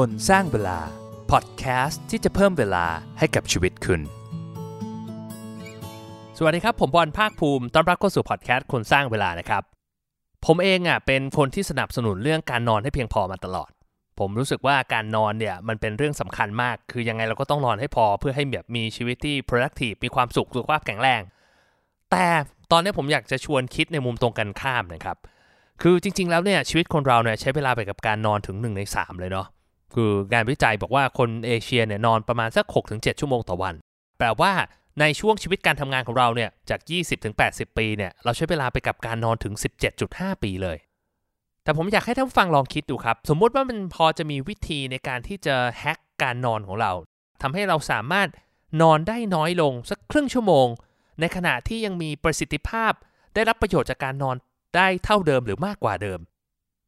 คนสร้างเวลา พอดแคสต์ที่จะเพิ่มเวลาให้กับชีวิตคุณ สวัสดีครับ ผมบอลภาคภูมิต้อนรับเข้าสู่พอดแคสต์คนสร้างเวลานะครับ ผมเองอะเป็นคนที่สนับสนุนเรื่องการนอนให้เพียงพอมาตลอด ผมรู้สึกว่าการนอนเนี่ยมันเป็นเรื่องสำคัญมาก คือยังไงเราก็ต้องนอนให้พอเพื่อให้แบบมีชีวิตที่ productive มีความสุขสุขภาพแข็งแรง แต่ตอนนี้ผมอยากจะชวนคิดในมุมตรงกันข้ามนะครับคือจริงๆ แล้วเนี่ยชีวิตคนเราเนี่ยใช้เวลาไปกับการนอนถึง 1 ใน 3 เลยเนาะ คืองานวิจัยบอกว่าคนเอเชียเนี่ยนอนประมาณสัก 6-7 ชั่วโมงต่อวัน แปลว่าในช่วงชีวิตการทำงานของเราเนี่ยจาก 20-80 ปีเนี่ยเราใช้เวลาไปกับการนอนถึง 17.5 ปีเลย แต่ผมอยากให้ท่านผู้ฟังลองคิดดูครับ สมมุติว่ามันพอจะมีวิธีในการที่จะแฮกการนอนของเราทำให้เราสามารถนอนได้น้อยลงสักครึ่งชั่วโมง ในขณะที่ยังมีประสิทธิภาพ ได้รับประโยชน์จากการนอนได้เท่าเดิมหรือมากกว่าเดิม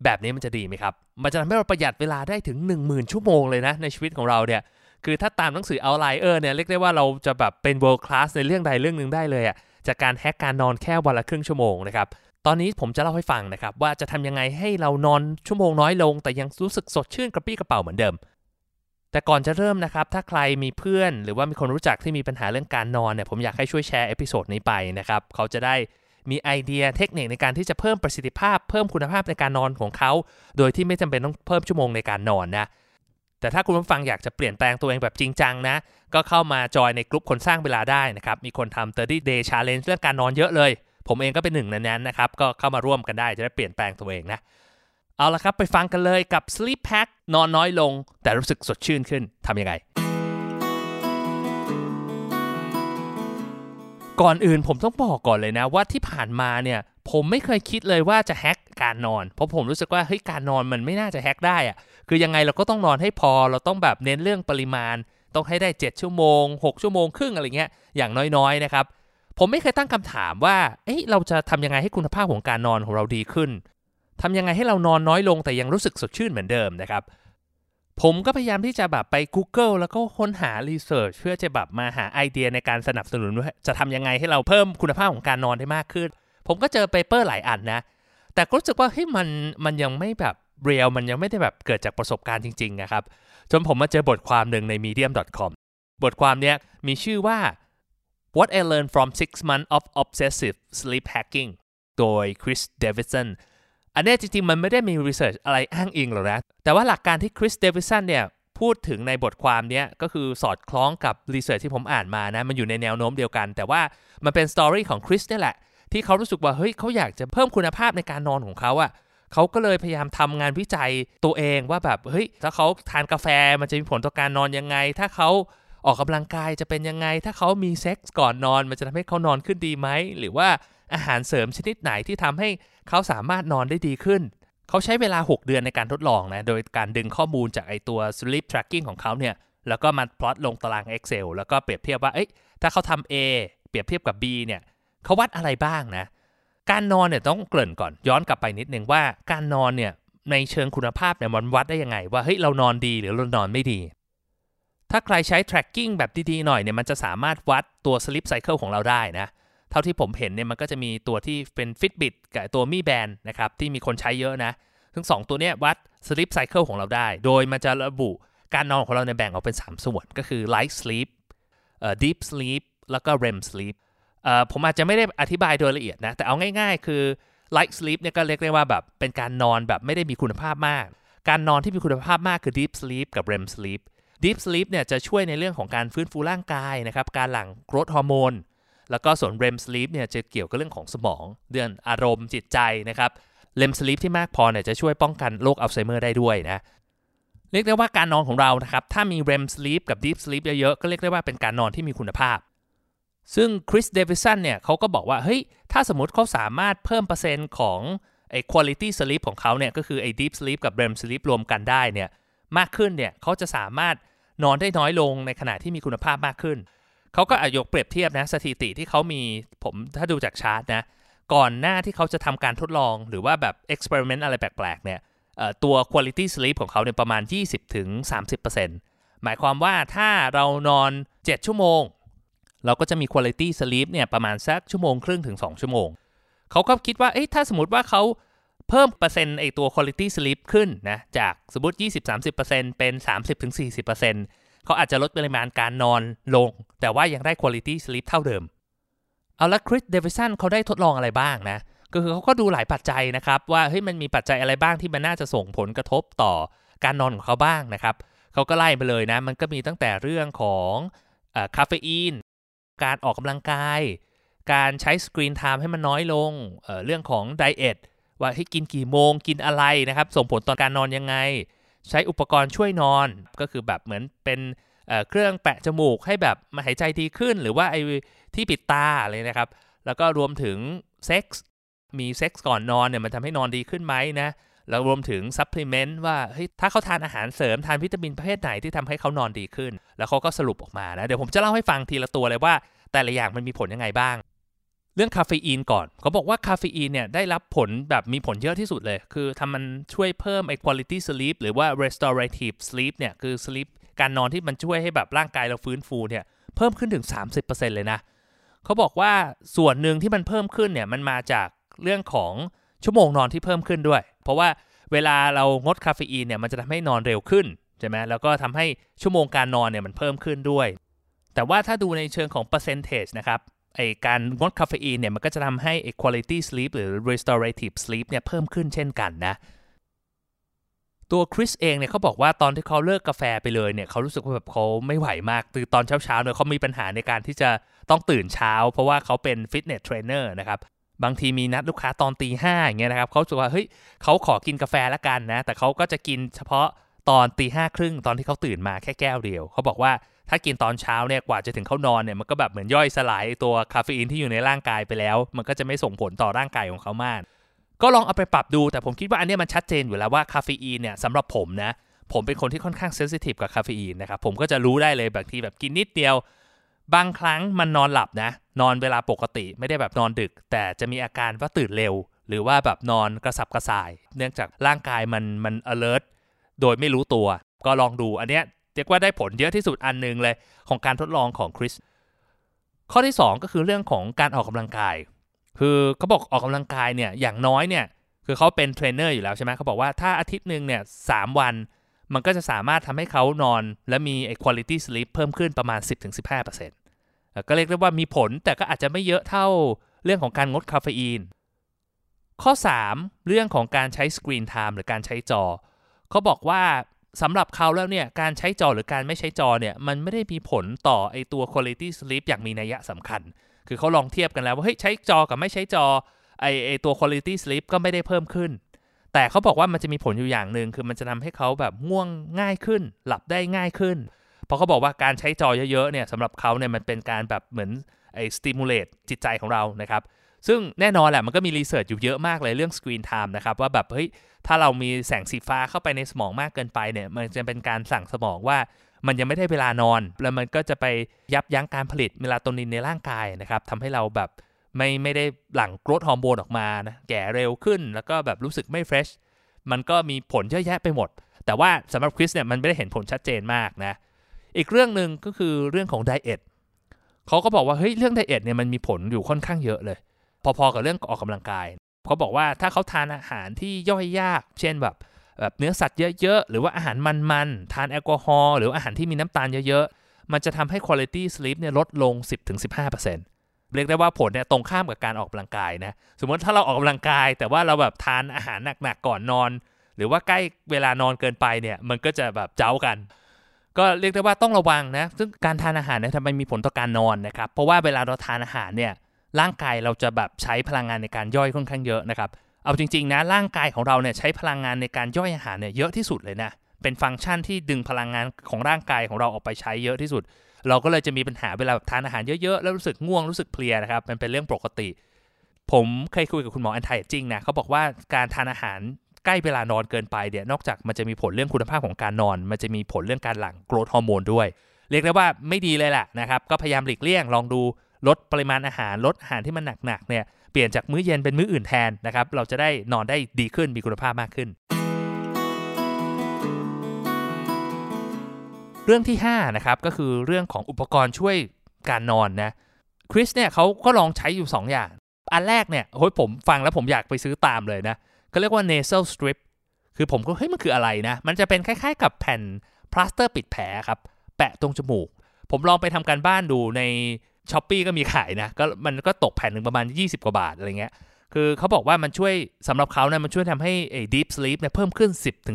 แบบนี้มันจะดีไหมครับ มันจะทำให้เราประหยัดเวลาได้ถึง 10,000 ชั่วโมงเลยนะในชีวิตของเราเนี่ย คือถ้าตามหนังสือ Outlier เนี่ยเรียกได้ว่าเราจะแบบเป็น world class ในเรื่องใดเรื่องหนึ่งได้เลยอะ่ะ จากการ hack การนอนแค่วันละครึ่งชั่วโมงนะครับ ตอนนี้ผมจะเล่าให้ฟังนะครับว่าจะทำยังไงให้เรานอนชั่วโมงน้อยลง แต่ยังรู้สึกสดชื่นกระปรี้กระเปร่าเหมือนเดิม แต่ก่อนจะเริ่มนะครับ ถ้าใครมีเพื่อน หรือว่ามีคนรู้จักที่มีปัญหาเรื่องการนอนเนี่ย ผมอยากให้ช่วยแชร์ episode นี้ไปนะครับ เขาจะได้ มีไอเดียเทคนิคในการที่จะเพิ่มประสิทธิภาพ เพิ่มคุณภาพในการนอนของเขา โดยที่ไม่จำเป็นต้องเพิ่มชั่วโมงในการนอนนะแต่ถ้าคุณผู้ฟังอยากจะเปลี่ยนแปลงตัวเองแบบจริงจังนะ ก็เข้ามาจอยในกลุ่มคนสร้างเวลาได้นะครับ มีคนทำ30 day challenge เรื่องการนอนเยอะเลย ผมเองก็เป็นหนึ่งในนั้นนะครับ ก็เข้ามาร่วมกันได้จะได้เปลี่ยนแปลงตัวเองนะ เอาละครับไปฟังกันเลยกับ sleep pack นอนน้อยลง แต่รู้สึกสดชื่นขึ้นทำยังไง ก่อนอื่นผมต้องบอกก่อนเลยนะว่าที่ผ่านมาเนี่ยผมไม่เคยคิดเลยว่าจะแฮกการนอน เพราะผมรู้สึกว่าเฮ้ยการนอนมันไม่น่าจะแฮกได้อะคือยังไงเราก็ต้องนอนให้พอ เราต้องแบบเน้นเรื่องปริมาณ ต้องให้ได้ 7 ชั่วโมง 6 ชั่วโมงครึ่งอะไรเงี้ยอย่างน้อยๆนะครับ ผมไม่เคยตั้งคำถามว่าเอ้ยเราจะทำยังไงให้คุณภาพของการนอนของเราดีขึ้นทำยังไงให้เรานอนน้อยลงแต่ยังรู้สึกสดชื่นเหมือนเดิมนะครับ ผมก็พยายามที่จะแบบไป Google แล้วก็ค้นหารีเสิร์ชเพื่อจะแบบมาหาไอเดียในการสนับสนุนว่าจะทำยังไงให้เราเพิ่มคุณภาพของการนอนได้มากขึ้น ผมก็เจอ paper หลายอันนะ แต่ก็รู้สึกว่าเฮ้ยมันมันยังไม่แบบ real มันยังไม่ได้แบบเกิดจากประสบการณ์จริงๆนะครับ จนผมมาเจอบทความหนึ่งใน medium.com บทความเนี้ยมีชื่อว่า What I Learned from Six Months of Obsessive Sleep Hacking โดย Chris Davidson อันนี้จริงๆ มันไม่ได้มี research อะไรอ้างอิงหรอกนะ แต่ว่าหลักการที่ Chris Davidson เนี่ยพูดถึงในบทความนี้ก็คือสอดคล้องกับ research ที่ผมอ่านมานะ มันอยู่ในแนวโน้มเดียวกัน แต่ว่ามันเป็นสตอรี่ของคริสนี่แหละ ที่เขารู้สึกว่าเฮ้ยเขาอยากจะเพิ่มคุณภาพในการนอนของเขาอะเขาก็เลยพยายามทำงานวิจัยตัวเองว่าแบบเฮ้ยถ้าเขาทานกาแฟมันจะมีผลต่อการนอนยังไง ถ้าเขาออกกำลังกายจะเป็นยังไง ถ้าเขามีเซ็กส์ก่อนนอน มันจะทำให้เขานอนขึ้นดีไหมหรือว่าอาหารเสริมชนิดไหนที่ทำให้ เขาสามารถนอนได้ดีขึ้น เขาใช้เวลา 6 เดือนในการทดลองนะ โดยการดึงข้อมูลจากไอตัว sleep tracking ของเขาเนี่ย แล้วก็มาพลอตลงตาราง Excel แล้วก็เปรียบเทียบว่า เอ้ย ถ้าเขาทำ A เปรียบเทียบกับ B เนี่ย เขาวัดอะไรบ้างนะ การนอนเนี่ยต้องเกริ่นก่อน ย้อนกลับไปนิดนึงว่าการนอนเนี่ยในเชิงคุณภาพเนี่ยมันวัดได้ยังไง ว่าเฮ้ยเรานอนดีหรือเรานอนไม่ดี ถ้าใครใช้ tracking แบบดีๆหน่อยเนี่ยมันจะสามารถวัดตัว sleep cycle ของเราได้นะเท่าที่ผมเห็นเนี่ยมันก็จะมีตัวที่เป็น Fitbit กับตัว Mi Band นะครับที่มีคนใช้เยอะนะ ทั้ง 2 ตัวเนี้ยวัด sleep cycle ของเราได้ โดยมันจะระบุการนอนของเราในยแบ่งออกเป็น 3 ส่วน ก็คือ light sleep deep sleep แล้วก็ REM sleep ผมอาจจะไม่ได้อธิบายโดยละเอียดนะ แต่เอาง่ายๆ คือ light sleep เนี่ยก็เรียกได้ว่าแบบเป็นการนอนแบบไม่ได้มีคุณภาพมาก การนอนที่มีคุณภาพมากคือ deep sleep กับ REM sleep deep sleep เนี่ยจะช่วยในเรื่องของการฟื้นฟูร่างกายนะครับการหลั่งโกรทฮอร์โมน แล้วก็ส่วน REM sleep เนี่ยจะเกี่ยวกับเรื่องของสมอง เรื่องอารมณ์จิตใจนะครับ REM sleep ที่มากพอเนี่ยจะช่วยป้องกันโรคอัลไซเมอร์ได้ด้วยนะเรียกได้ว่าการนอนของเรานะครับ ถ้ามี REM sleep กับ deep sleep เยอะๆ ก็เรียกได้ว่าเป็นการนอนที่มีคุณภาพ ซึ่ง Chris Davidson เนี่ยเขาก็บอกว่า เฮ้ย ถ้าสมมติเขาสามารถเพิ่มเปอร์เซ็นต์ของไอ้ quality sleep ของเขาเนี่ยก็คือไอ้ deep sleep กับ REM sleep รวมกันได้เนี่ยมากขึ้นเนี่ยเขาจะสามารถนอนได้น้อยลงในขณะที่มีคุณภาพมากขึ้น เขาก็อายกเปรียบเทียบนะสถิติที่เขามีผมถ้าดูจากชาร์ตนะ ก่อนหน้าที่เขาจะทำการทดลองหรือว่าแบบ experiment อะไรแปลกๆเนี่ยตัว quality sleep ของเขาเนี่ยประมาณ 20-30%หมายความว่าถ้าเรานอน 7 ชั่วโมง เราก็จะมี quality sleep เนี่ยประมาณสักชั่วโมงครึ่งถึง 2 ชั่วโมง เขาก็คิดว่าเอ้ถ้าสมมติว่าเขาเพิ่มเปอร์เซ็นต์ไอตัว quality sleep ขึ้นนะ จากสมมติ 20-30%เป็น 30-40% เขาอาจจะลดปริมาณการนอนลง แต่ว่ายังได้ quality sleep เท่าเดิม เอาละ Chris Davidson เขาได้ทดลองอะไรบ้างนะก็คือเขาก็ดูหลายปัจจัยนะครับ ว่าเฮ้ยมันมีปัจจัยอะไรบ้างที่มันน่าจะส่งผลกระทบต่อการนอนของเขาบ้างนะครับเขาก็ไล่ไปเลยนะ มันก็มีตั้งแต่เรื่องของคาเฟอีนการออกกำลังกาย การใช้ screen time ให้มันน้อยลงเรื่องของ dietว่าให้กินกี่โมงกินอะไรนะครับ ส่งผลต่อการนอนยังไง ใช้อุปกรณ์ช่วยนอนก็คือแบบเหมือนเป็นเครื่องแปะจมูกให้แบบมาหายใจดีขึ้น หรือว่าไอ้ที่ปิดตาอะไรนะครับ แล้วก็รวมถึงเซ็กส์มีเซ็กส์ก่อนนอนเนี่ยมันทำให้นอนดีขึ้นไหมนะแล้วรวมถึง supplement ว่าเฮ้ยถ้าเขาทานอาหารเสริมทานวิตามินประเภทไหนที่ทำให้เขานอนดีขึ้น แล้วเขาก็สรุปออกมานะ เดี๋ยวผมจะเล่าให้ฟังทีละตัวเลยว่า แต่ละอย่างมันมีผลยังไงบ้าง เรื่องคาเฟอีนก่อนเขาบอกว่าคาเฟอีนเนี่ยได้รับผลแบบมีผลเยอะที่สุดเลย คือทำมันช่วยเพิ่มไอ้ quality sleep หรือว่า restorative sleep เนี่ยคือ sleep การนอนที่มันช่วยให้แบบร่างกายเราฟื้นฟูเนี่ยเพิ่มขึ้นถึง 30%เลยนะเขาบอกว่าส่วนหนึ่งที่มันเพิ่มขึ้นเนี่ยมันมาจากเรื่องของชั่วโมงนอนที่เพิ่มขึ้นด้วย เพราะว่าเวลาเรางดคาเฟอีนเนี่ยมันจะทำให้นอนเร็วขึ้นใช่ไหมแล้วก็ทำให้ชั่วโมงการนอนเนี่ยมันเพิ่มขึ้นด้วย แต่ว่าถ้าดูในเชิงของ percentage นะครับ ไอการงดคาเฟอีนเนี่ยมันก็จะทำให้ไอ quality sleep หรือ restorative sleep เนี่ยเพิ่มขึ้นเช่นกันนะตัวคริสเองเนี่ยเขาบอกว่าตอนที่เขาเลิกกาแฟไปเลยเนี่ยเขารู้สึกว่าแบบเขาไม่ไหวมากคือตอนเช้าๆเนี่ยเขามีปัญหาในการที่จะต้องตื่นเช้า เพราะว่าเขาเป็น fitness trainer นะครับบางทีมีนัดลูกค้าตอนตีห้าอย่างเงี้ยนะครับเขาจะว่าเฮ้ยเขาขอกินกาแฟละกันนะ แต่เขาก็จะกินเฉพาะตอนตีห้าครึ่งตอนที่เขาตื่นมาแค่แก้วเดียวเขาบอกว่า ถ้ากินตอนเช้าเนี่ยกว่าจะถึงเข้านอนเนี่ยมันก็แบบเหมือนย่อยสลายตัวคาเฟอีนที่อยู่ในร่างกายไปแล้ว มันก็จะไม่ส่งผลต่อร่างกายของเขามาก ก็ลองเอาไปปรับดูแต่ผมคิดว่าอันนี้มันชัดเจนอยู่แล้วว่าคาเฟอีนเนี่ยสำหรับผมนะผมเป็นคนที่ค่อนข้างเซนซิทีฟกับคาเฟอีนนะครับผมก็จะรู้ได้เลยบางทีแบบกินนิดเดียว บางครั้งมันนอนหลับนะ นอนเวลาปกติไม่ได้แบบนอนดึก แต่จะมีอาการว่าตื่นเร็ว หรือว่าแบบนอนกระสับกระส่าย เนื่องจากร่างกายมันมัน alert โดยไม่รู้ตัว ก็ลองดูอันเนี้ย เรียกว่าได้ผลเยอะที่สุดอันนึงเลยของการทดลองของคริสข้อที่ 2 ก็คือเรื่องของการออกกำลังกาย คือเขาบอกออกกำลังกายเนี่ยอย่างน้อยเนี่ยคือเขาเป็นเทรนเนอร์อยู่แล้วใช่ไหมเขาบอกว่าถ้าอาทิตย์หนึ่งเนี่ย3 วันมันก็จะสามารถทำให้เขานอน และมีไอ้ quality sleep เพิ่มขึ้นประมาณ 10-15%ก็เรียกได้ว่ามีผลแต่ก็อาจจะไม่เยอะเท่าเรื่องของการงดคาเฟอีน ข้อ 3 เรื่องของการใช้สกรีนไทม์หรือการใช้จอ เขาบอกว่า สำหรับเขาแล้วเนี่ยการใช้จอหรือการไม่ใช้จอเนี่ยมันไม่ได้มีผลต่อไอตัว quality sleep อย่างมีนัยสำคัญ คือเขาลองเทียบกันแล้วว่าเฮ้ยใช้จอกับไม่ใช้จอไอไอตัว quality sleep ก็ไม่ได้เพิ่มขึ้น แต่เขาบอกว่ามันจะมีผลอยู่อย่างหนึ่งคือมันจะทำให้เขาแบบง่วงง่ายขึ้น หลับได้ง่ายขึ้น เพราะเขาบอกว่าการใช้จอเยอะๆเนี่ยสำหรับเขาเนี่ยมันเป็นการแบบเหมือนไอ้ stimulate จิตใจของเรานะครับ ซึ่งแน่นอนแหละมันก็มี research อยู่เยอะมากเลยเรื่อง screen time นะครับว่าแบบเฮ้ยถ้าเรามีแสงสีฟ้าเข้าไปในสมองมากเกินไปเนี่ยมันจะเป็นการสั่งสมองว่ามันยังไม่ได้เวลานอน แล้วมันก็จะไปยับยั้งการผลิตเมลาโทนินในร่างกายนะครับทำให้เราแบบไม่ไม่ได้หลั่ง growth hormone ออกมานะแก่เร็วขึ้น แล้วก็แบบรู้สึกไม่ fresh มันก็มีผลเยอะแยะไปหมด แต่ว่าสำหรับคริสเนี่ยมันไม่ได้เห็นผลชัดเจนมากนะอีกเรื่องหนึ่งก็คือเรื่องของ diet เขาก็บอกว่าเฮ้ยเรื่อง diet เนี่ยมันมีผลอยู่ค่อนข้างเยอะเลย พอๆกับเรื่องออกกำลังกายเขาบอกว่าถ้าเขาทานอาหารที่ย่อยยาก เช่นแบบแบบเนื้อสัตว์เยอะๆ หรือว่าอาหารมันๆ ทานแอลกอฮอล์หรืออาหารที่มีน้ำตาลเยอะๆ มันจะทำให้ quality sleep เนี่ยลดลง 10-15%เรียกได้ว่าผลเนี่ยตรงข้ามกับการออกกำลังกายนะ สมมติถ้าเราออกกำลังกาย แต่ว่าเราแบบทานอาหารหนักๆก่อนนอน หรือว่าใกล้เวลานอนเกินไปเนี่ยมันก็จะแบบเจ้ากัน ก็เรียกได้ว่าต้องระวังนะ ซึ่งการทานอาหารเนี่ยทำไมมีผลต่อการนอนนะครับ เพราะว่าเวลาเราทานอาหารเนี่ย ร่างกายเราจะแบบใช้พลังงานในการย่อยค่อนข้างเยอะนะครับ เอาจริงๆนะร่างกายของเราเนี่ยใช้พลังงานในการย่อยอาหารเนี่ยเยอะที่สุดเลยนะ เป็นฟังก์ชันที่ดึงพลังงานของร่างกายของเราออกไปใช้เยอะที่สุด เราก็เลยจะมีปัญหาเวลาทานอาหารเยอะๆแล้วรู้สึกง่วงรู้สึกเพลียนะครับมันเป็นเรื่องปกติ ผมเคยคุยกับคุณหมอแอนไทยจริงนะเขาบอกว่าการทานอาหารใกล้เวลานอนเกินไปเนี่ยนอกจากมันจะมีผลเรื่องคุณภาพของการนอน มันจะมีผลเรื่องการหลั่งโกรทฮอร์โมนด้วย เรียกได้ว่าไม่ดีเลยแหละนะครับ ก็พยายามหลีกเลี่ยงลองดู ลดปริมาณอาหารลดอาหารที่มันหนักๆเนี่ยเปลี่ยนจากมื้อเย็นเป็นมื้ออื่นแทนนะครับเราจะได้นอนได้ดีขึ้นมีคุณภาพมากขึ้น เรื่องที่5นะครับก็คือเรื่องของอุปกรณ์ช่วยการนอนนะคริสเนี่ยเขาก็ลองใช้อยู่ 2 อย่าง อันแรกเนี่ยโอ้ยผมฟังแล้วผมอยากไปซื้อตามเลยนะก็เรียกว่า nasal strip คือผมก็เฮ้ยมันคืออะไรนะ มันจะเป็นคล้ายๆ กับแผ่นพลาสเตอร์ปิดแผลครับ แปะตรงจมูก ผมลองไปทำการบ้านดูใน Shopee ก็มีขายนะก็มันก็ตกแผ่นหนึ่งประมาณ 20 กว่าบาทอะไรเงี้ยคือเขาบอกว่ามันช่วยสำหรับเขาเนี่ยมันช่วยทำให้ไอ้ deep sleep เนี่ยเพิ่มขึ้น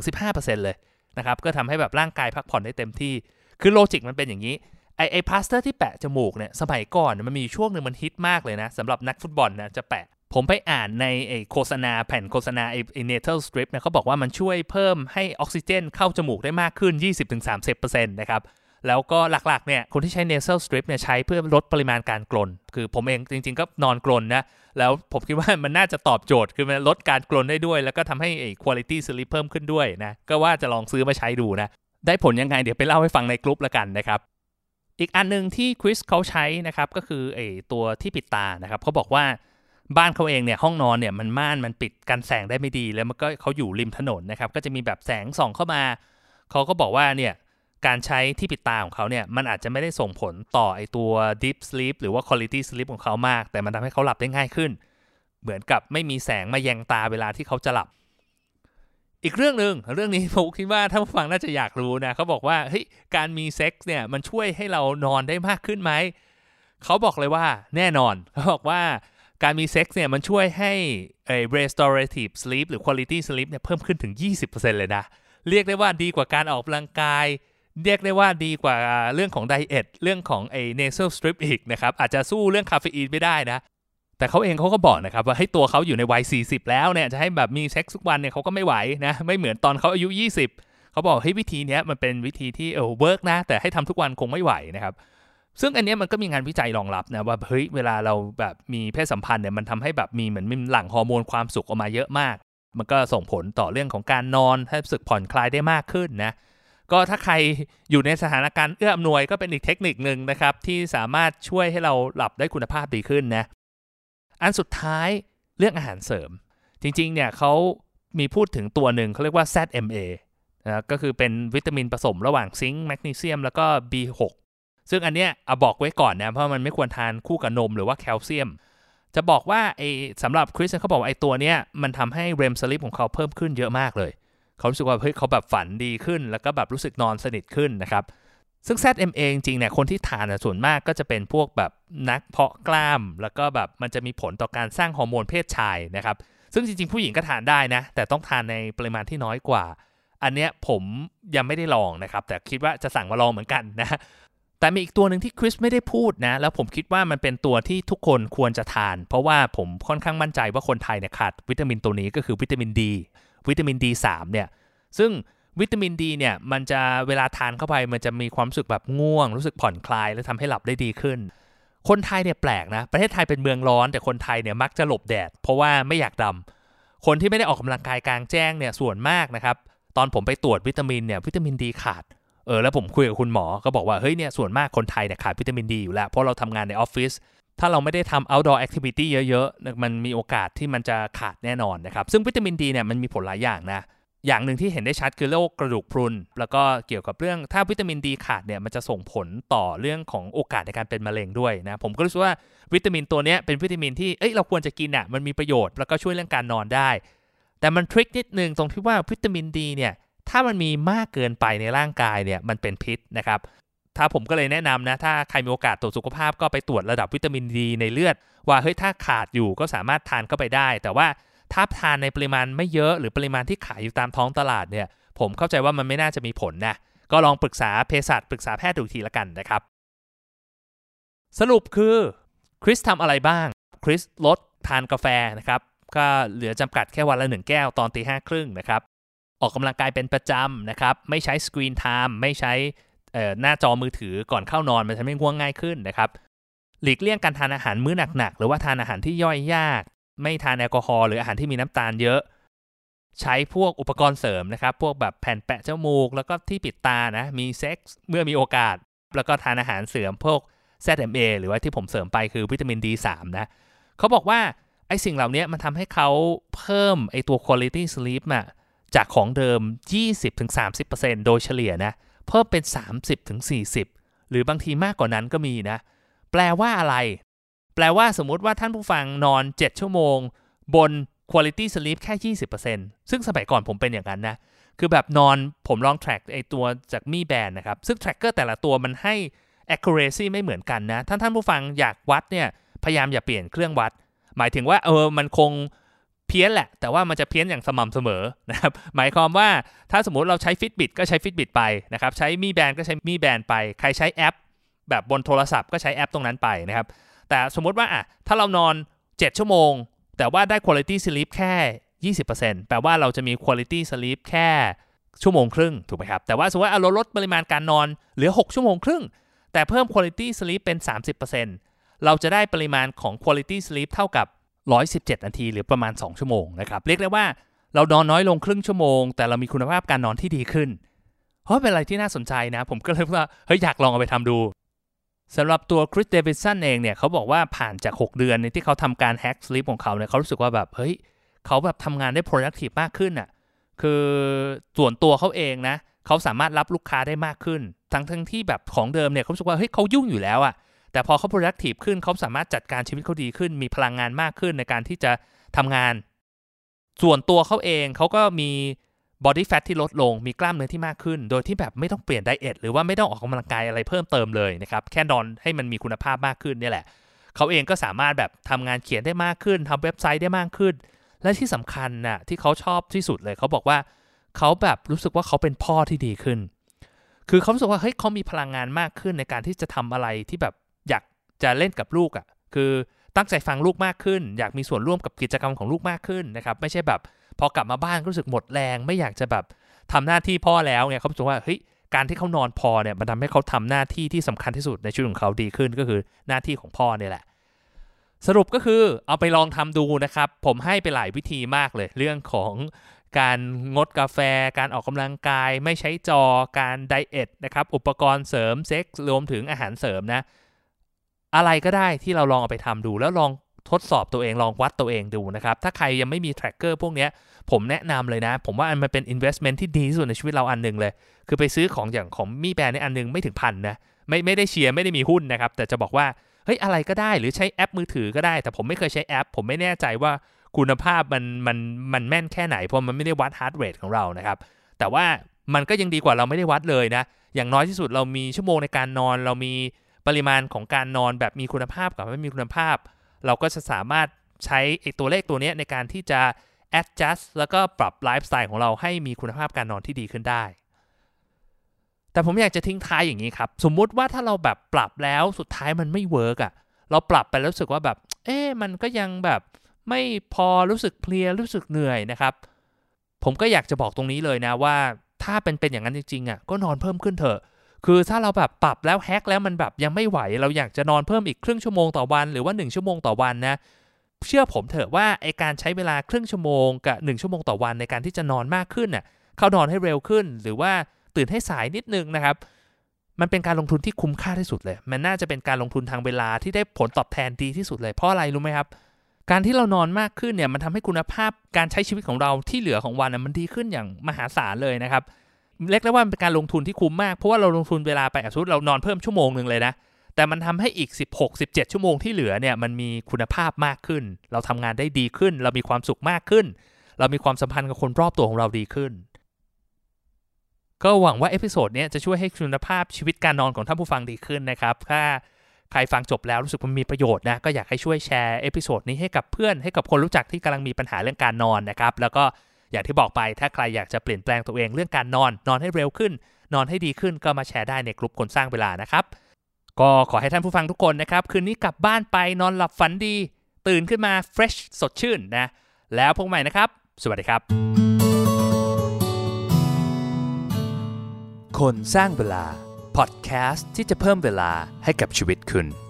10-15%เลยนะครับก็ทำให้แบบร่างกายพักผ่อนได้เต็มที่ คือ logic มันเป็นอย่างนี้ไอไอพลาสเตอร์ที่แปะจมูกเนี่ยสมัยก่อนมันมีช่วงหนึ่งมันฮิตมากเลยนะสำหรับนักฟุตบอลนะจะแปะ ผมไปอ่านในไอโฆษณาแผ่นโฆษณาไอไอ nasal strip เนี่ยเขาบอกว่ามันช่วยเพิ่มให้ออกซิเจนเข้าจมูกได้มากขึ้น 20-30%นะครับ แล้วก็หลักๆเนี่ยคนที่ใช้ nasal strip เนี่ยใช้เพื่อลดปริมาณการกลน คือผมเองจริง ๆ ก็นอนกลนนะ แล้วผมคิดว่ามันน่าจะตอบโจทย์คือมันลดการกลนได้ด้วย แล้วก็ทำให้ไอ้ quality sleep เพิ่มขึ้นด้วยนะ ก็ว่าจะลองซื้อมาใช้ดูนะ ได้ผลยังไงเดี๋ยวไปเล่าให้ฟังในกลุ่มละกันนะครับอีกอันหนึ่งที่คริสเขาใช้นะครับก็คือไอ้ตัวที่ปิดตานะครับเขาบอกว่าบ้านเขาเองเนี่ยห้องนอนเนี่ยมันม่านมันปิดกันแสงได้ไม่ดี แล้วมันก็เขาอยู่ริมถนนนะครับก็จะมีแบบแสงส่องเข้ามาเขาก็บอกว่าเนี่ย การใช้ที่ปิดตาของเขาเนี่ยมันอาจจะไม่ได้ส่งผลต่อไอตัว deep sleep หรือว่า quality sleep ของเขามาก แต่มันทำให้เขาหลับได้ง่ายขึ้น เหมือนกับไม่มีแสงมาแยงตาเวลาที่เขาจะหลับ อีกเรื่องหนึ่งเรื่องนี้ผมคิดว่าท่านฟังน่าจะอยากรู้นะเขาบอกว่าเฮ้ยการมีเซ็กส์เนี่ยมันช่วยให้เรานอนได้มากขึ้นไหมเขาบอกเลยว่าแน่นอนเขาบอกว่าการมีเซ็กส์เนี่ยมันช่วยให้ไอ้ restorative sleep หรือ quality sleep เนี่ยเพิ่มขึ้นถึง 20%เลยนะ เรียกได้ว่าดีกว่าการออกกำลังกาย เรียกได้ว่าดีกว่าเรื่องของ diet เรื่องของไอ้ nasal strip อีกนะครับ อาจจะสู้เรื่องคาเฟอีนไม่ได้นะ แต่เขาเองเขาก็บอกนะครับ ว่าให้ตัวเขาอยู่ในวัย 40 แล้วเนี่ย จะให้แบบมีเซ็กซ์ทุกวันเนี่ยเขาก็ไม่ไหวนะ ไม่เหมือนตอนเขาอายุ 20 เขาบอกให้วิธีนี้มันเป็นวิธีที่เออ work นะ แต่ให้ทำทุกวันคงไม่ไหวนะครับซึ่งอันนี้มันก็มีงานวิจัยรองรับนะว่าเฮ้ยเวลาเราแบบมีเพศสัมพันธ์เนี่ยมันทำให้แบบมีเหมือนมีหลั่งฮอร์โมนความสุขออกมาเยอะมาก มันก็ส่งผลต่อเรื่องของการนอนให้รู้สึกผ่อนคลายได้มากขึ้นนะ ก็ถ้าใครอยู่ในสถานการณ์เอื้ออำนวยก็เป็นอีกเทคนิคหนึ่งนะครับ ที่สามารถช่วยให้เราหลับได้คุณภาพดีขึ้นนะอันสุดท้ายเรื่องอาหารเสริม จริงๆเนี่ยเขามีพูดถึงตัวหนึ่งเขาเรียกว่า ZMA นะก็คือเป็นวิตามินผสมระหว่างซิงค์แมกนีเซียมแล้วก็ B6 ซึ่งอันเนี้ยเอาบอกไว้ก่อนนะ เพราะมันไม่ควรทานคู่กับนมหรือว่าแคลเซียม จะบอกว่าไอ้สำหรับคริสเขาบอกว่าไอ้ตัวเนี้ยมันทำให้เรมสลิปของเขาเพิ่มขึ้นเยอะมากเลย เขารู้สึกว่าเฮ้ยเขาแบบฝันดีขึ้น แล้วก็แบบรู้สึกนอนสนิทขึ้นนะครับซึ่ง ZMA จริงเนี่ยคนที่ทานส่วนมากก็จะเป็นพวกแบบนักเพาะกล้าม แล้วก็แบบมันจะมีผลต่อการสร้างฮอร์โมนเพศชายนะครับซึ่งจริงๆผู้หญิงก็ทานได้นะ แต่ต้องทานในปริมาณที่น้อยกว่า อันเนี้ยผมยังไม่ได้ลองนะครับ แต่คิดว่าจะสั่งมาลองเหมือนกันนะแต่มีอีกตัวหนึ่งที่คริสไม่ได้พูดนะ แล้วผมคิดว่ามันเป็นตัวที่ทุกคนควรจะทาน เพราะว่าผมค่อนข้างมั่นใจว่าคนไทยเนี่ยขาดวิตามินตัวนี้ก็คือวิตามินดี วิตามิน D3 เนี่ยซึ่งวิตามินดีเนี่ยมันจะเวลาทานเข้าไปมันจะมีความรู้สึกแบบง่วง รู้สึกผ่อนคลาย และทำให้หลับได้ดีขึ้น คนไทยเนี่ยแปลกนะ ประเทศไทยเป็นเมืองร้อน แต่คนไทยเนี่ยมักจะหลบแดด เพราะว่าไม่อยากดำคนที่ไม่ได้ออกกำลังกายกลางแจ้งเนี่ยส่วนมากนะครับ ตอนผมไปตรวจวิตามินเนี่ยวิตามินดีขาดเออแล้วผมคุยกับคุณหมอก็บอกว่าเฮ้ยเนี่ยส่วนมากคนไทยเนี่ยขาดวิตามินดีอยู่แล้วเพราะเราทำงานในออฟฟิศ ถ้าเราไม่ได้ทำ outdoor activity เยอะๆ มันมีโอกาสที่มันจะขาดแน่นอนนะครับ ซึ่งวิตามินดีเนี่ยมันมีผลหลายอย่างนะ อย่างหนึ่งที่เห็นได้ชัดคือโรคกระดูกพรุน แล้วก็เกี่ยวกับเรื่องถ้าวิตามินดีขาดเนี่ยมันจะส่งผลต่อเรื่องของโอกาสในการเป็นมะเร็งด้วยนะ ผมก็รู้สึกว่าวิตามินตัวนี้เป็นวิตามินที่เอ้ยเราควรจะกินอะมันมีประโยชน์แล้วก็ช่วยเรื่องการนอนได้ แต่มันทริคนิดนึงตรงที่ว่าวิตามินดีเนี่ยถ้ามันมีมากเกินไปในร่างกายเนี่ยมันเป็นพิษนะครับ ถ้าผมก็เลยแนะนำนะ ถ้าใครมีโอกาสตรวจสุขภาพก็ไปตรวจระดับวิตามินดีในเลือด ว่าเฮ้ยถ้าขาดอยู่ก็สามารถทานเข้าไปได้ แต่ว่าถ้าทานในปริมาณไม่เยอะหรือปริมาณที่ขายอยู่ตามท้องตลาดเนี่ย ผมเข้าใจว่ามันไม่น่าจะมีผลนะ ก็ลองปรึกษาเภสัชปรึกษาแพทย์ดูทีละกันนะครับ สรุปคือคริสทำอะไรบ้าง คริสลดทานกาแฟนะครับ ก็เหลือจำกัดแค่วันละหนึ่งแก้วตอนตีห้าครึ่งนะครับ ออกกำลังกายเป็นประจำนะครับ ไม่ใช้สกรีนไทม์ไม่ใช้ หน้าจอมือถือก่อนเข้านอนมันจะไม่ง่วงง่ายขึ้นนะครับหลีกเลี่ยงการทานอาหารมื้อหนักๆ หรือว่าทานอาหารที่ย่อยยาก ไม่ทานแอลกอฮอล์หรืออาหารที่มีน้ำตาลเยอะ ใช้พวกอุปกรณ์เสริมนะครับ พวกแบบแผ่นแปะจมูก แล้วก็ที่ปิดตานะ มีเซ็กส์เมื่อมีโอกาส แล้วก็ทานอาหารเสริมพวก ZMA หรือว่าที่ผมเสริมไปคือวิตามิน D3 นะเขาบอกว่าไอ้สิ่งเหล่านี้มันทำให้เขาเพิ่มไอ้ตัว quality sleep อะจากของเดิม 20-30%โดยเฉลี่ยนะเพิ่มเป็น 30-40 หรือบางทีมากกว่านั้นก็มีนะ แปลว่าอะไร แปลว่าสมมุติว่าท่านผู้ฟังนอน 7 ชั่วโมง บน quality sleep แค่ 20%ซึ่งสมัยก่อนผมเป็นอย่างนั้นนะ คือแบบนอนผมลอง track ไอตัวจากมีแบนนะครับ ซึ่ง tracker แต่ละตัวมันให้ accuracy ไม่เหมือนกันนะ ท่านท่านผู้ฟังอยากวัดเนี่ย พยายามอย่าเปลี่ยนเครื่องวัด หมายถึงว่าเออ มันคง เพี้ยนแหละ แต่ว่ามันจะเพี้ยนอย่างสม่ำเสมอนะครับหมายความว่าถ้าสมมติเราใช้ Fitbit ก็ใช้ Fitbit ไปนะครับใช้มีแบนก็ใช้มีแบนไป ใครใช้แอป แบบบนโทรศัพท์ก็ใช้แอปตรงนั้นไปนะครับแต่สมมติว่าอะถ้าเรานอน 7 ชั่วโมง แต่ว่าได้ quality sleep แค่ 20%แปลว่าเราจะมี quality sleep แค่ชั่วโมงครึ่งถูกไหมครับแต่ว่าสมมติว่าเราลดปริมาณการนอนเหลือ 6 ชั่วโมงครึ่ง แต่เพิ่ม quality sleep เป็น 30%เราจะได้ปริมาณของ quality sleep เท่ากับ 117 นาที หรือประมาณ 2 ชั่วโมงนะครับเรียกได้ว่าเรานอนน้อยลงครึ่งชั่วโมง แต่เรามีคุณภาพการนอนที่ดีขึ้นเพราะเป็นอะไรที่น่าสนใจนะ ผมก็เลยว่าเฮ้ยอยากลองเอาไปทำดูสำหรับตัวคริสเดวิสันเองเนี่ยเขาบอกว่าผ่านจาก 6 เดือนในที่เขาทำการแฮกสลิปของเขาเนี่ยเขารู้สึกว่าแบบเฮ้ยเขาแบบทำงานได้ productive มากขึ้นอะคือส่วนตัวเขาเองนะเขาสามารถรับลูกค้าได้มากขึ้น ทั้งทั้งที่แบบของเดิมเนี่ยเขาสึกว่าเฮ้ยเขายุ่งอยู่แล้วอะ แต่พอเขา productive ขึ้นเขาสามารถจัดการชีวิตเขาดีขึ้น มีพลังงานมากขึ้นในการที่จะทำงาน ส่วนตัวเขาเองเขาก็มี body fat ที่ลดลง มีกล้ามเนื้อที่มากขึ้น โดยที่แบบไม่ต้องเปลี่ยนไดเอทหรือว่าไม่ต้องออกกำลังกายอะไรเพิ่มเติมเลยนะครับ แค่นอนให้มันมีคุณภาพมากขึ้นนี่แหละ เขาเองก็สามารถแบบทำงานเขียนได้มากขึ้นทำเว็บไซต์ได้มากขึ้น และที่สำคัญน่ะที่เขาชอบที่สุดเลย เขาบอกว่าเขาแบบรู้สึกว่าเขาเป็นพ่อที่ดีขึ้น คือเขารู้สึกว่าเฮ้ยเขามีพลังงานมากขึ้นในการที่จะทำอะไรที่แบบ อยากจะเล่นกับลูกอะ่ะคือตั้งใจฟังลูกมากขึ้น อยากมีส่วนร่วมกับกิจกรรมของลูกมากขึ้นนะครับไม่ใช่แบบพอกลับมาบ้านรู้สึกหมดแรง ไม่อยากจะแบบทำหน้าที่พ่อแล้วเนี่ยเขาบอกว่าเฮ้ยการที่เขานอนพอเนี่ยมันทำให้เขาทำหน้าที่ที่สำคัญที่สุดในชีวิตของเขาดีขึ้นก็คือหน้าที่ของพ่อเนี่ยแหละ สรุปก็คือเอาไปลองทำดูนะครับ ผมให้ไปหลายวิธีมากเลย เรื่องของการงดกาแฟ การออกกำลังกาย ไม่ใช้จอการไดเอทนะครับอุปกรณ์เสริมเซ็กซ์รวมถึงอาหารเสริมนะ อะไรก็ได้ที่เราลองเอาไปทำดู แล้วลองทดสอบตัวเองลองวัดตัวเองดูนะครับ ถ้าใครยังไม่มี tracker พวกนี้ผมแนะนำเลยนะ ผมว่ามันเป็น investment ที่ดีที่สุดในชีวิตเราอันหนึ่งเลย คือไปซื้อของอย่างของมีแบรนด์ในอันนึงไม่ถึงพันนะไม่ไม่ได้เชียร์ไม่ได้มีหุ้นนะครับ แต่จะบอกว่าเฮ้ยอะไรก็ได้หรือใช้แอปมือถือก็ได้ แต่ผมไม่เคยใช้แอป ผมไม่แน่ใจว่าคุณภาพมันมันมันแม่นแค่ไหน เพราะมันไม่ได้วัด heart rate ของเรานะครับ แต่ว่ามันก็ยังดีกว่าเราไม่ได้วัดเลยนะ อย่างน้อยที่สุดเรามีชั่วโมงในการนอนเรามี ปริมาณของการนอนแบบมีคุณภาพกับไม่มีคุณภาพ เราก็จะสามารถใช้ไอ้ตัวเลขตัวนี้ในการที่จะ adjust แล้วก็ปรับไลฟ์สไตล์ของเราให้มีคุณภาพการนอนที่ดีขึ้นได้ แต่ผมอยากจะทิ้งท้ายอย่างนี้ครับ สมมุติว่าถ้าเราแบบปรับแล้วสุดท้ายมันไม่ work อะเราปรับไปแล้วรู้สึกว่าแบบ เอ๊มันก็ยังแบบไม่พอรู้สึกเพลียรู้สึกเหนื่อยนะครับ ผมก็อยากจะบอกตรงนี้เลยนะว่า ถ้าเป็นเป็นอย่างนั้นจริงๆอะก็นอนเพิ่มขึ้นเถอะ คือถ้าเราแบบปรับแล้วแฮกแล้วมันแบบยังไม่ไหว เราอยากจะนอนเพิ่มอีกครึ่งชั่วโมงต่อวัน หรือว่า 1 ชั่วโมงต่อวันนะเชื่อผมเถอะว่าไอการใช้เวลาครึ่งชั่วโมงกับ 1 ชั่วโมงต่อวันในการที่จะนอนมากขึ้นน่ะเข้านอนให้เร็วขึ้น หรือว่าตื่นให้สายนิดนึงนะครับ มันเป็นการลงทุนที่คุ้มค่าที่สุดเลย มันน่าจะเป็นการลงทุนทางเวลาที่ได้ผลตอบแทนดีที่สุดเลยเพราะอะไรรู้ไหมครับ การที่เรานอนมากขึ้นเนี่ยมันทำให้คุณภาพการใช้ชีวิตของเราที่เหลือของวันมันดีขึ้นอย่างมหาศาลเลยนะครับ เรียกได้ว่าเป็นการลงทุนที่คุ้มมาก เพราะว่าเราลงทุนเวลาไปสมมติเรานอนเพิ่มชั่วโมงหนึ่งเลยนะ แต่มันทำให้อีก 16-17 ชั่วโมงที่เหลือเนี่ยมันมีคุณภาพมากขึ้น เราทำงานได้ดีขึ้น เรามีความสุขมากขึ้น เรามีความสัมพันธ์กับคนรอบตัวของเราดีขึ้น ก็หวังว่า episode นี้จะช่วยให้คุณภาพชีวิตการนอนของท่านผู้ฟังดีขึ้นนะครับถ้าใครฟังจบแล้วรู้สึกมันมีประโยชน์นะก็อยากให้ช่วยแชร์ episode นี้ให้กับเพื่อนให้กับคนรู้จักที่กำลังมีปัญหาเรื่องการนอนนะครับแล้วก็ อย่างที่บอกไปถ้าใครอยากจะเปลี่ยนแปลงตัวเองเรื่องการนอน นอนให้เร็วขึ้น นอนให้ดีขึ้นก็มาแชร์ได้ในกลุ่มคนสร้างเวลานะครับ ก็ขอให้ท่านผู้ฟังทุกคนนะครับ คืนนี้กลับบ้านไปนอนหลับฝันดี ตื่นขึ้นมา fresh สดชื่นนะ แล้วพบใหม่นะครับ สวัสดีครับ คนสร้างเวลาพอดแคสต์ที่จะเพิ่มเวลาให้กับชีวิตคุณ